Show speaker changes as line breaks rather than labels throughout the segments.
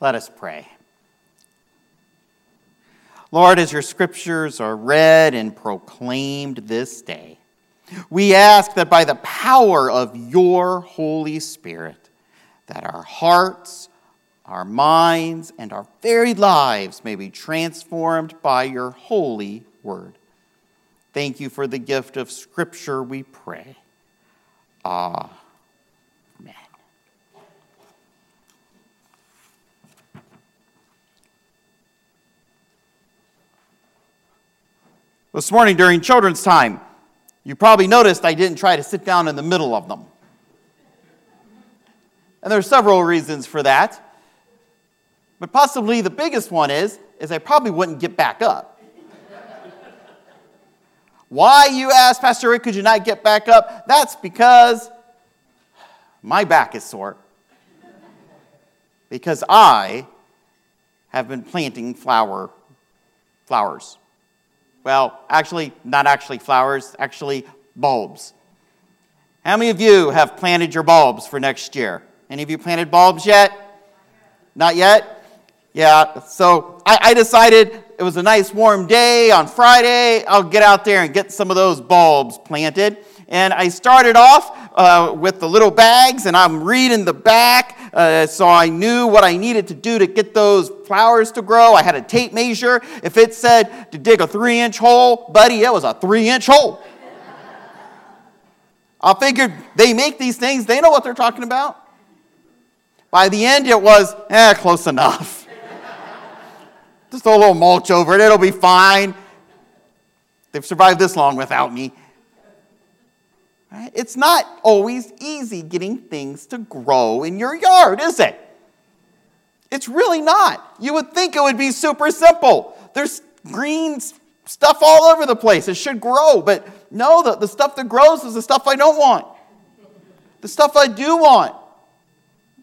Let us pray. Lord, as your scriptures are read and proclaimed this day, we ask that by the power of your Holy Spirit, that our hearts, our minds, and our very lives may be transformed by your holy word. Thank you for the gift of Scripture, we pray. Amen. This morning during children's time, you probably noticed I didn't try to sit down in the middle of them. And there are several reasons for that. But possibly the biggest one is, is I probably wouldn't get back up. Why, you ask, Pastor Rick, could you not get back up? That's because my back is sore. Because I have been planting flower flowers. Well, actually, not actually flowers, actually bulbs. How many of you have planted your bulbs for next year? Any of you planted bulbs yet? Not yet? Yeah, so I, I, decided it was a nice warm day on Friday. I'll get out there and get some of those bulbs planted. And I started off uh, with the little bags, and I'm reading the back, uh, so I knew what I needed to do to get those flowers to grow. I had a tape measure. If it said to dig a three inch hole, buddy, it was a three inch hole. I figured they make these things, they know what they're talking about. By the end, it was, eh, close enough. Just throw a little mulch over it, it'll be fine. They've survived this long without me. Right? It's not always easy getting things to grow in your yard, is it? It's really not. You would think it would be super simple. There's green stuff all over the place. It should grow, but no, the, the stuff that grows is the stuff I don't want. The stuff I do want.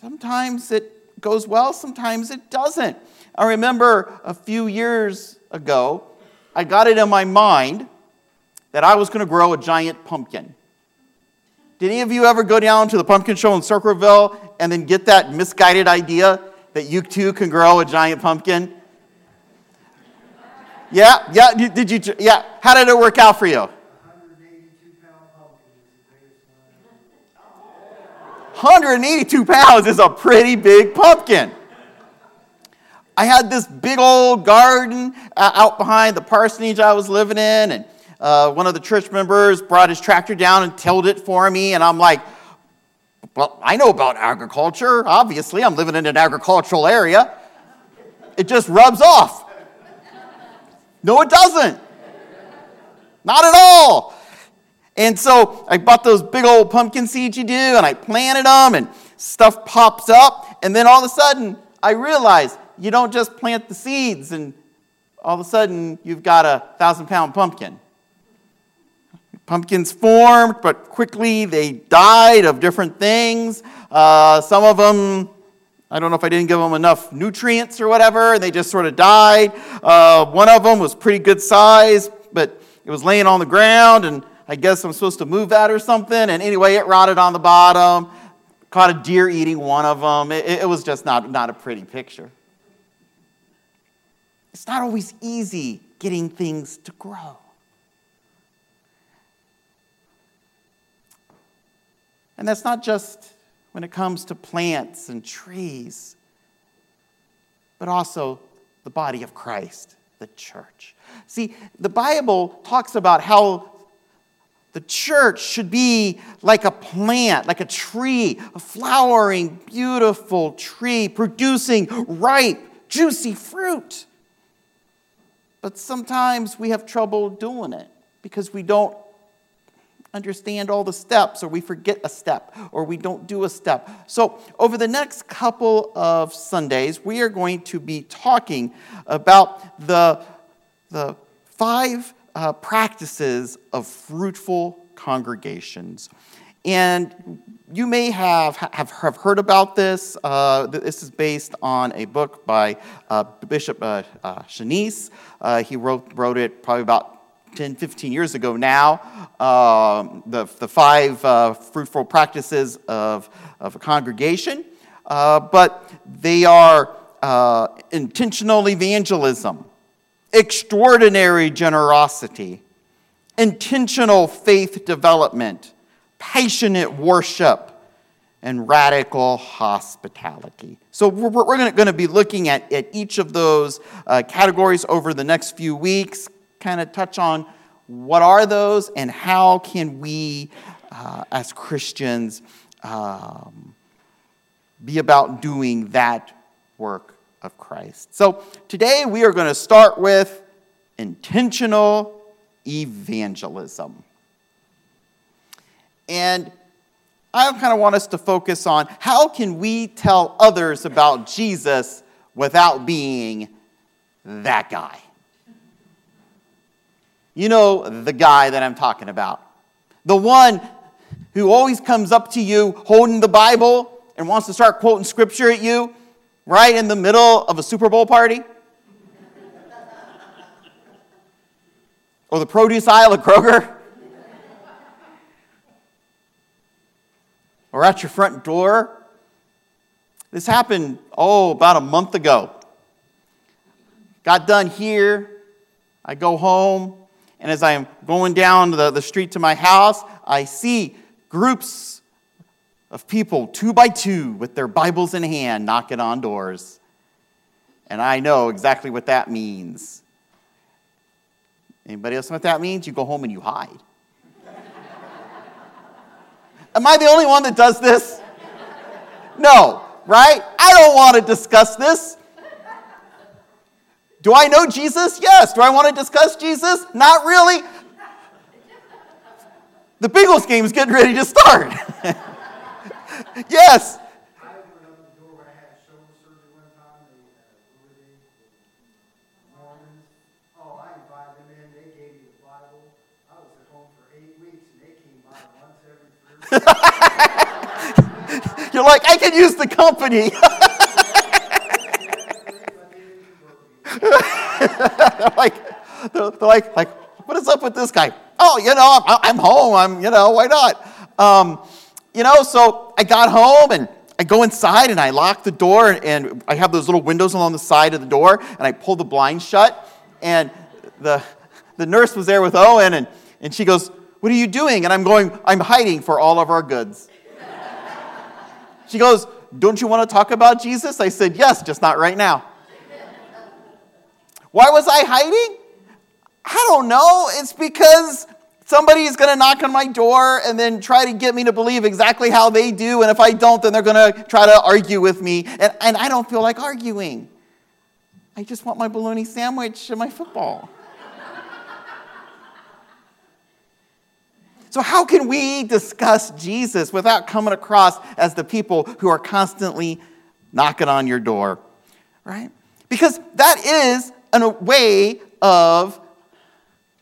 Sometimes it goes well, sometimes it doesn't. I remember a few years ago, I got it in my mind that I was going to grow a giant pumpkin. Did any of you ever go down to the pumpkin show in Circleville and then get that misguided idea that you too can grow a giant pumpkin? Yeah, yeah, did you, yeah, how did it work out for you? 182 pounds is a pretty big pumpkin. I had this big old garden uh, out behind the parsonage I was living in, and uh, one of the church members brought his tractor down and tilled it for me, and I'm like, well, I know about agriculture. Obviously, I'm living in an agricultural area. It just rubs off. No, it doesn't. Not at all. And so I bought those big old pumpkin seeds you do, and I planted them, and stuff pops up. And then all of a sudden, I realized you don't just plant the seeds and all of a sudden you've got a thousand pound pumpkin. Pumpkins formed, but quickly they died of different things. Uh, some of them, I don't know if I didn't give them enough nutrients or whatever, and they just sort of died. Uh, one of them was pretty good size, but it was laying on the ground, and I guess I'm supposed to move that or something. And anyway, it rotted on the bottom. Caught a deer eating one of them. It, it was just not, not a pretty picture. It's not always easy getting things to grow. And that's not just when it comes to plants and trees, but also the body of Christ, the church. See, the Bible talks about how the church should be like a plant, like a tree, a flowering, beautiful tree producing ripe, juicy fruit. But sometimes we have trouble doing it because we don't understand all the steps, or we forget a step, or we don't do a step. So, over the next couple of Sundays, we are going to be talking about the, the five uh, practices of fruitful congregations. And you may have, have, have heard about this. Uh, this is based on a book by uh, Bishop uh, uh Schnase. Uh, he wrote, wrote it probably about 10, 15 years ago now. Um, the, the five uh, fruitful practices of, of a congregation. but they are uh, intentional evangelism, extraordinary generosity, intentional faith development, passionate worship, and radical hospitality. So, we're, we're going to be looking at, at each of those uh, categories over the next few weeks, kind of touch on what are those and how can we, uh, as Christians, um, be about doing that work of Christ. So, today we are going to start with intentional evangelism. And I kind of want us to focus on how can we tell others about Jesus without being that guy? You know the guy that I'm talking about. The one who always comes up to you holding the Bible and wants to start quoting scripture at you right in the middle of a Super Bowl party? or the produce aisle at Kroger? or at your front door? This happened, oh, about a month ago. Got done here. I go home, and as I'm going down the, the street to my house, I see groups of people, two by two, with their Bibles in hand, knocking on doors. And I know exactly what that means. Anybody else know what that means? You go home and you hide. Am I the only one that does this? No, right? I don't want to discuss this. Do I know Jesus? Yes. Do I want to discuss Jesus? Not really. The Bengals game is getting ready to start. yes. You're like, I can use the company. they're like, they're, like, like, what is up with this guy? Oh, you know, I'm, I'm home. I'm, you know, why not? Um, you know, so I got home and I go inside and I lock the door and I have those little windows along the side of the door and I pull the blind shut and the, the nurse was there with Owen and, and she goes, what are you doing? And I'm going, I'm hiding for all of our goods. she goes, Don't you want to talk about Jesus? I said, Yes, just not right now. Why was I hiding? I don't know. It's because somebody is going to knock on my door and then try to get me to believe exactly how they do. And if I don't, then they're going to try to argue with me. And, and I don't feel like arguing. I just want my bologna sandwich and my football. So, how can we discuss Jesus without coming across as the people who are constantly knocking on your door? Right? Because that is a way of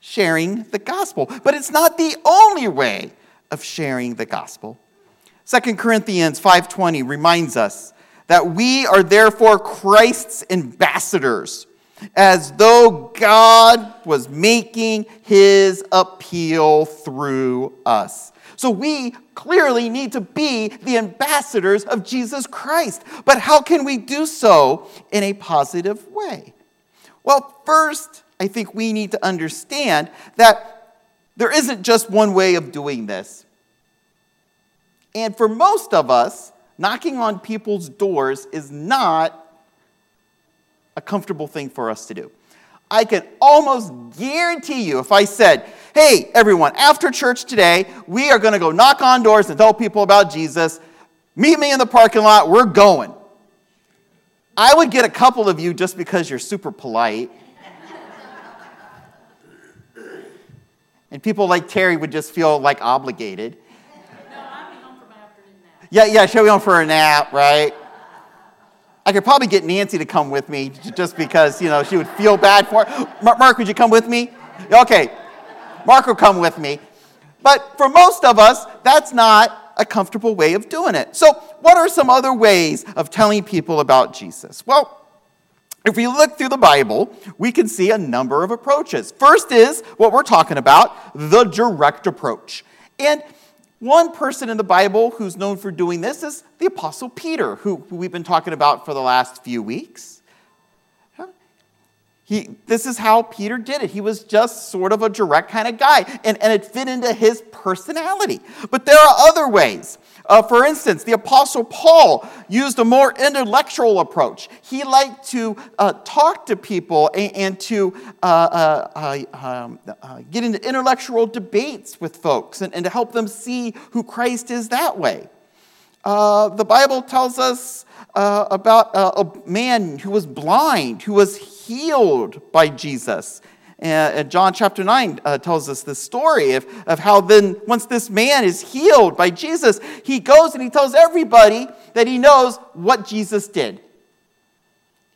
sharing the gospel. But it's not the only way of sharing the gospel. 2 Corinthians 5:20 reminds us that we are therefore Christ's ambassadors as though God was making his appeal through us. So we clearly need to be the ambassadors of Jesus Christ. But how can we do so in a positive way? Well, first, I think we need to understand that there isn't just one way of doing this. And for most of us, knocking on people's doors is not a comfortable thing for us to do. I can almost guarantee you if I said, hey, everyone, after church today, we are going to go knock on doors and tell people about Jesus. Meet me in the parking lot. We're going. I would get a couple of you just because you're super polite. and people like Terry would just feel like obligated. No, I'm home for my afternoon nap. Yeah, yeah, she'll be home for a nap, right? I could probably get Nancy to come with me just because, you know, she would feel bad for it. Mark, would you come with me? Okay. Mark will come with me. But for most of us, that's not a comfortable way of doing it. So, what are some other ways of telling people about Jesus? Well, if we look through the Bible, we can see a number of approaches. First is what we're talking about the direct approach. And One person in the Bible who's known for doing this is the Apostle Peter, who, who we've been talking about for the last few weeks. He, this is how Peter did it. He was just sort of a direct kind of guy, and, and it fit into his personality. But there are other ways. Uh, for instance, the Apostle Paul used a more intellectual approach. He liked to uh, talk to people and, and to uh, uh, uh um, uh, get into intellectual debates with folks and, and, to help them see who Christ is that way. the Bible tells us about a man who was blind, who was healed by Jesus. And John chapter 9 uh, tells us this story of, of how then, once this man is healed by Jesus, he goes and he tells everybody that he knows what Jesus did.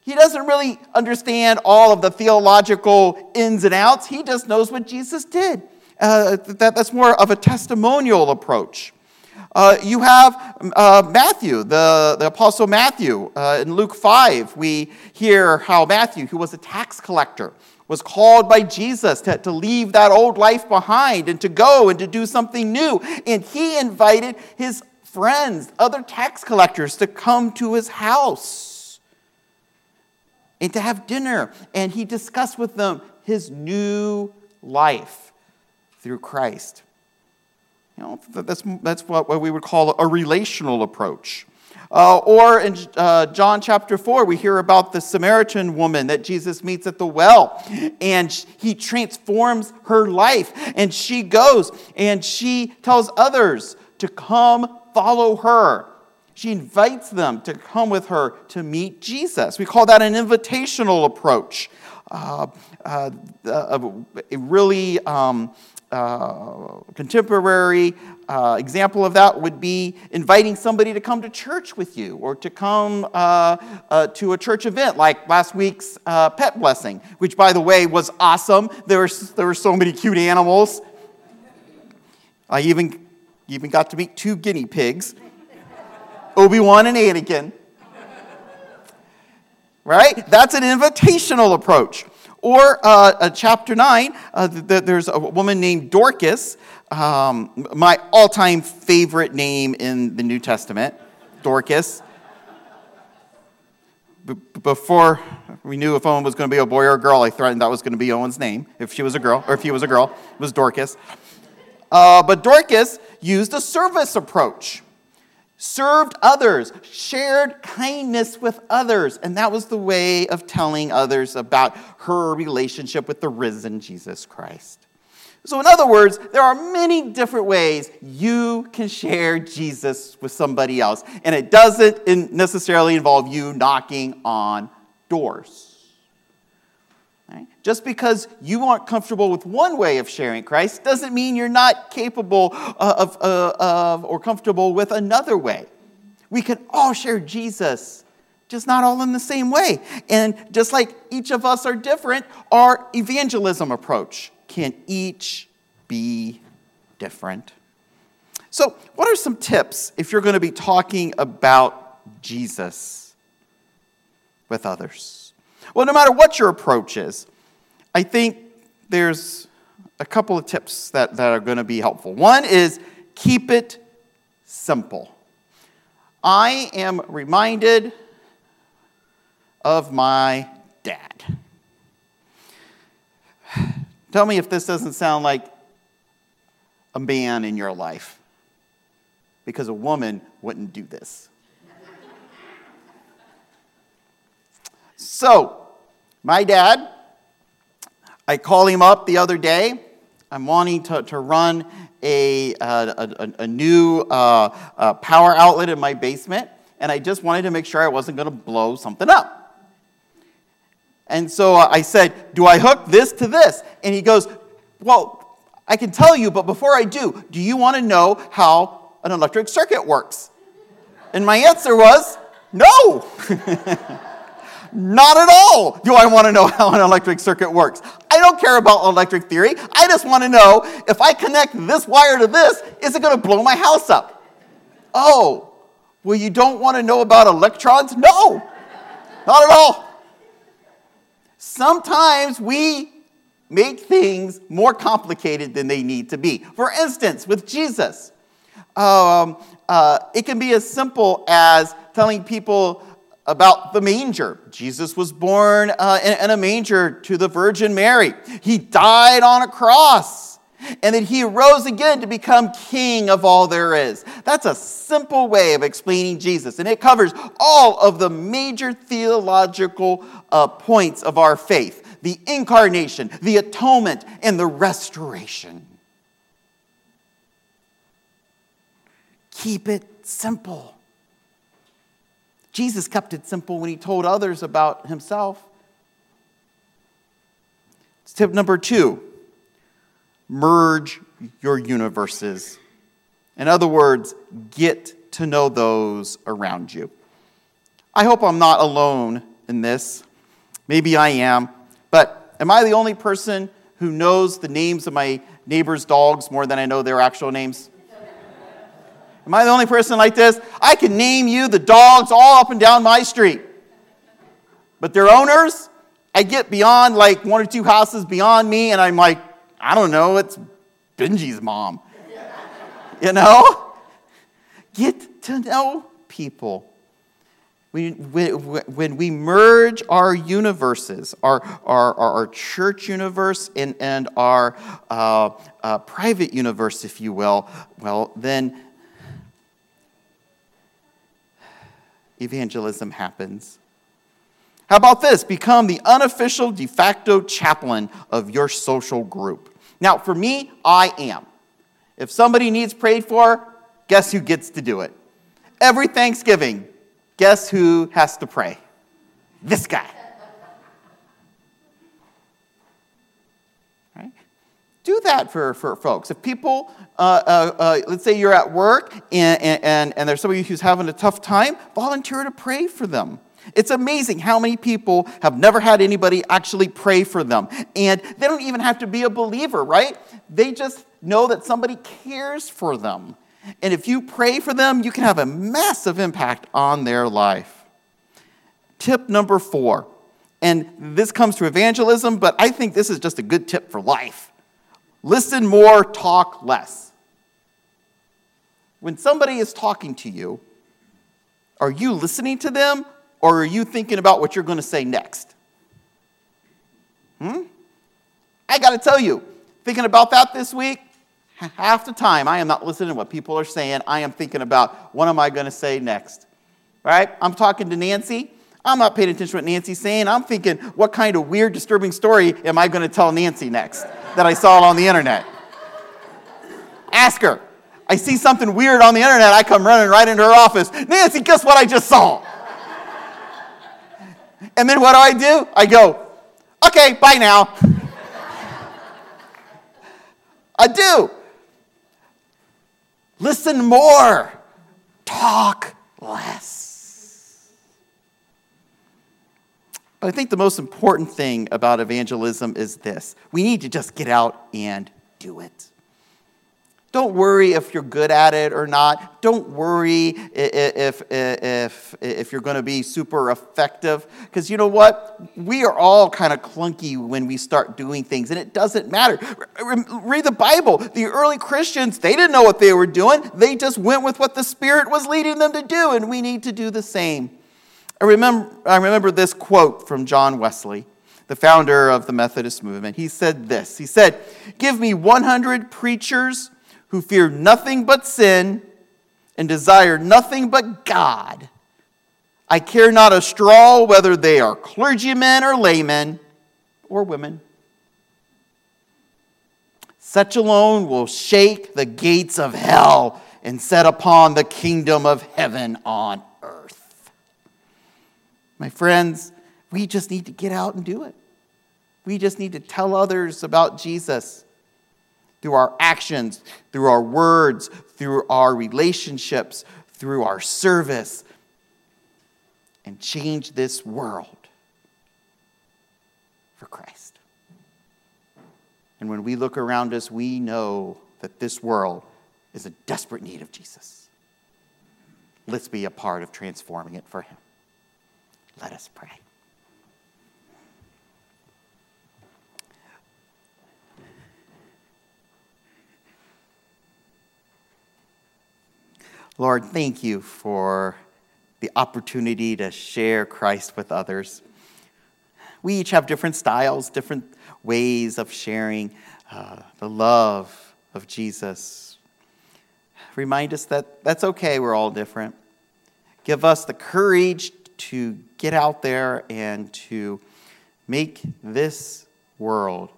He doesn't really understand all of the theological ins and outs, he just knows what Jesus did. Uh, that, that's more of a testimonial approach. Uh, you have uh, Matthew, the, the Apostle Matthew. Uh, in Luke 5, we hear how Matthew, who was a tax collector, was called by Jesus to, to leave that old life behind and to go and to do something new. And he invited his friends, other tax collectors, to come to his house and to have dinner. And he discussed with them his new life through Christ. You know, that's, that's what, what we would call a relational approach. Uh, or in uh, John chapter 4, we hear about the Samaritan woman that Jesus meets at the well, and he transforms her life. And she goes and she tells others to come follow her. She invites them to come with her to meet Jesus. We call that an invitational approach. Uh, uh a really um, uh, contemporary uh, example of that would be inviting somebody to come to church with you or to come uh, uh to a church event like last week's uh, pet blessing, which, by the way, was awesome. There were, there were so many cute animals. I even, even got to meet two guinea pigs Obi Wan and Anakin. Right? That's an invitational approach. Or uh, chapter 9, uh, there's a woman named Dorcas, um, my all time favorite name in the New Testament, Dorcas. B- before we knew if Owen was going to be a boy or a girl, I threatened that was going to be Owen's name. If she was a girl, or if he was a girl, it was Dorcas. Uh, but Dorcas used a service approach served others, shared kindness with others. And that was the way of telling others about her relationship with the risen Jesus Christ. So, in other words, there are many different ways you can share Jesus with somebody else, and it doesn't necessarily involve you knocking on doors. Right? Just because you aren't comfortable with one way of sharing Christ doesn't mean you're not capable uh, of, uh, of or comfortable with another way. We can all share Jesus, just not all in the same way. And just like each of us are different, our evangelism approach can each be different. So, what are some tips if you're going to be talking about Jesus with others? Well, no matter what your approach is, I think there's a couple of tips that, that are going to be helpful. One is keep it simple. I am reminded of my dad. Tell me if this doesn't sound like a man in your life, because a woman wouldn't do this. So, my dad, I call him up the other day. I'm wanting to, to run a, a, a, new uh, uh, power outlet in my basement, and I just wanted to make sure I wasn't going to blow something up. And so I said, Do I hook this to this? And he goes, Well, I can tell you, but before I do, do you want to know how an electric circuit works? And my answer was, No. Not at all do I want to know how an electric circuit works. I don't care about electric theory. I just want to know if I connect this wire to this, is it going to blow my house up? Oh, well, you don't want to know about electrons? No, not at all. Sometimes we make things more complicated than they need to be. For instance, with Jesus, Um, uh, it can be as simple as telling people about the manger. Jesus was born uh, in, in a manger to the Virgin Mary. He died on a cross and that he arose again to become king of all there is. That's a simple way of explaining Jesus, and it covers all of the major theological uh, points of our faith the incarnation, the atonement, and the restoration. Keep it simple. Jesus kept it simple when he told others about himself. Tip number two merge your universes. In other words, get to know those around you. I hope I'm not alone in this. Maybe I am, but am I the only person who knows the names of my neighbor's dogs more than I know their actual names? Am I the only person like this? I can name you the dogs all up and down my street. But their owners, I get beyond like one or two houses beyond me, and I'm like, I don't know, it's Benji's mom. you know? Get to know people. We, when we merge our universes, our, our, our church universe and, and our uh, uh, private universe, if you will, well, then evangelism happens. How about this? Become the unofficial de facto chaplain of your social group. Now, for me, I am. If somebody needs prayed for, guess who gets to do it? Every Thanksgiving, guess who has to pray? This guy. Do that for, for folks. If people, uh, uh, uh, let's say you're at work and, and, and there's somebody who's having a tough time, volunteer to pray for them. It's amazing how many people have never had anybody actually pray for them. And they don't even have to be a believer, right? They just know that somebody cares for them. And if you pray for them, you can have a massive impact on their life. Tip number four, and this comes to evangelism, but I think this is just a good tip for life Listen more, talk less. When somebody is talking to you, are you listening to them or are you thinking about what you're going to say next? Hmm? I got to tell you, thinking about that this week, half the time I am not listening to what people are saying. I am thinking about what am I going to say next? Right? I'm talking to Nancy. I'm not paying attention to what Nancy's saying. I'm thinking, what kind of weird, disturbing story am I going to tell Nancy next that I saw on the internet? Ask her. I see something weird on the internet. I come running right into her office. Nancy, guess what I just saw? And then what do I do? I go, okay, bye now. I do. Listen more, talk less. But I think the most important thing about evangelism is this we need to just get out and do it. Don't worry if you're good at it or not. Don't worry if, if, if, you're going to be super effective. Because you know what? We are all kind of clunky when we start doing things, and it doesn't matter. Read the Bible. The early Christians, they didn't know what they were doing, they just went with what the Spirit was leading them to do, and we need to do the same. I remember, I remember this quote from John Wesley, the founder of the Methodist movement. He said this He said, Give me 100 preachers who fear nothing but sin and desire nothing but God. I care not a straw whether they are clergymen or laymen or women. Such alone will shake the gates of hell and set upon the kingdom of heaven on my friends, we just need to get out and do it. We just need to tell others about Jesus through our actions, through our words, through our relationships, through our service, and change this world for Christ. And when we look around us, we know that this world is a desperate need of Jesus. Let's be a part of transforming it for Him. Let us pray. Lord, thank you for the opportunity to share Christ with others. We each have different styles, different ways of sharing uh, the love of Jesus. Remind us that that's okay, we're all different. Give us the courage to get out there and to make this world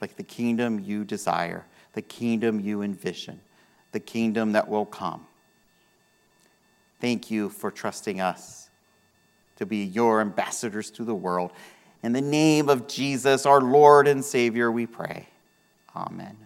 like the kingdom you desire, the kingdom you envision, the kingdom that will come. Thank you for trusting us to be your ambassadors to the world. In the name of Jesus, our Lord and Savior, we pray. Amen.